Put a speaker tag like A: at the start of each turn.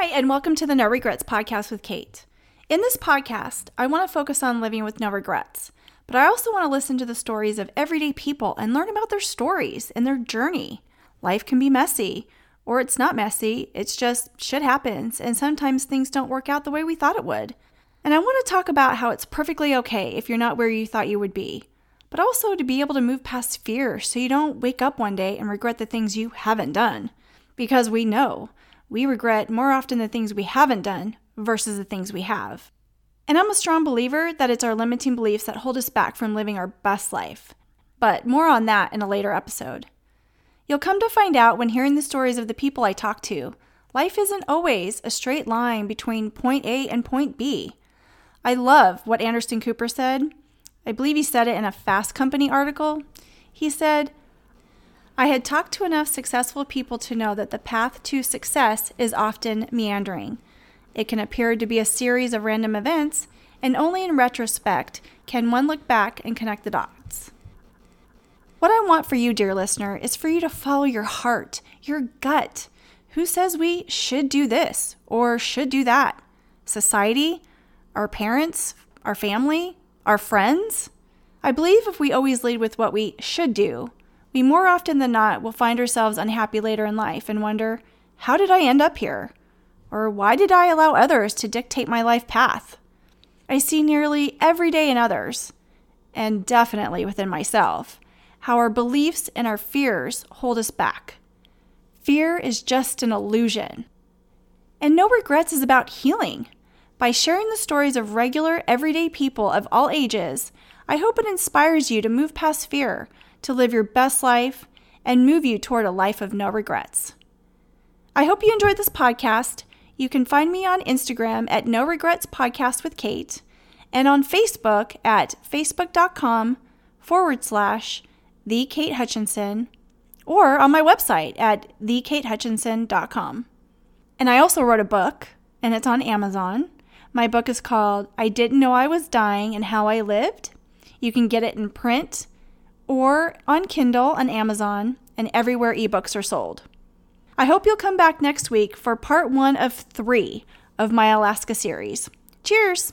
A: Hi, and welcome to the No Regrets podcast with Kate. In this podcast, I want to focus on living with no regrets, but I also want to listen to the stories of everyday people and learn about their stories and their journey. Life can be messy, or it's not messy, it's just shit happens, and sometimes things don't work out the way we thought it would. And I want to talk about how it's perfectly okay if you're not where you thought you would be, but also to be able to move past fear so you don't wake up one day and regret the things you haven't done. Because we know we regret more often the things we haven't done versus the things we have. And I'm a strong believer that it's our limiting beliefs that hold us back from living our best life. But more on that in a later episode. You'll come to find out when hearing the stories of the people I talk to, life isn't always a straight line between point A and point B. I love what Anderson Cooper said. I believe he said it in a Fast Company article. He said, I had talked to enough successful people to know that the path to success is often meandering. It can appear to be a series of random events, and only in retrospect can one look back and connect the dots. What I want for you, dear listener, is for you to follow your heart, your gut. Who says we should do this or should do that? Society? Our parents? Our family? Our friends? I believe if we always lead with what we should do, we more often than not will find ourselves unhappy later in life and wonder, how did I end up here? Or why did I allow others to dictate my life path? I see nearly every day in others, and definitely within myself, how our beliefs and our fears hold us back. Fear is just an illusion. And No Regrets is about healing. By sharing the stories of regular, everyday people of all ages, I hope it inspires you to move past fear to live your best life and move you toward a life of no regrets. I hope you enjoyed this podcast. You can find me on Instagram at No Regrets Podcast with Kate and on Facebook at facebook.com forward slash the Kate Hutchinson or on my website at thekatehutchinson.com. And I also wrote a book and it's on Amazon. My book is called I Didn't Know I Was Dying and How I Lived. You can get it in print or on Kindle on Amazon and everywhere ebooks are sold. I hope you'll come back next week for part one of three of my Alaska series. Cheers!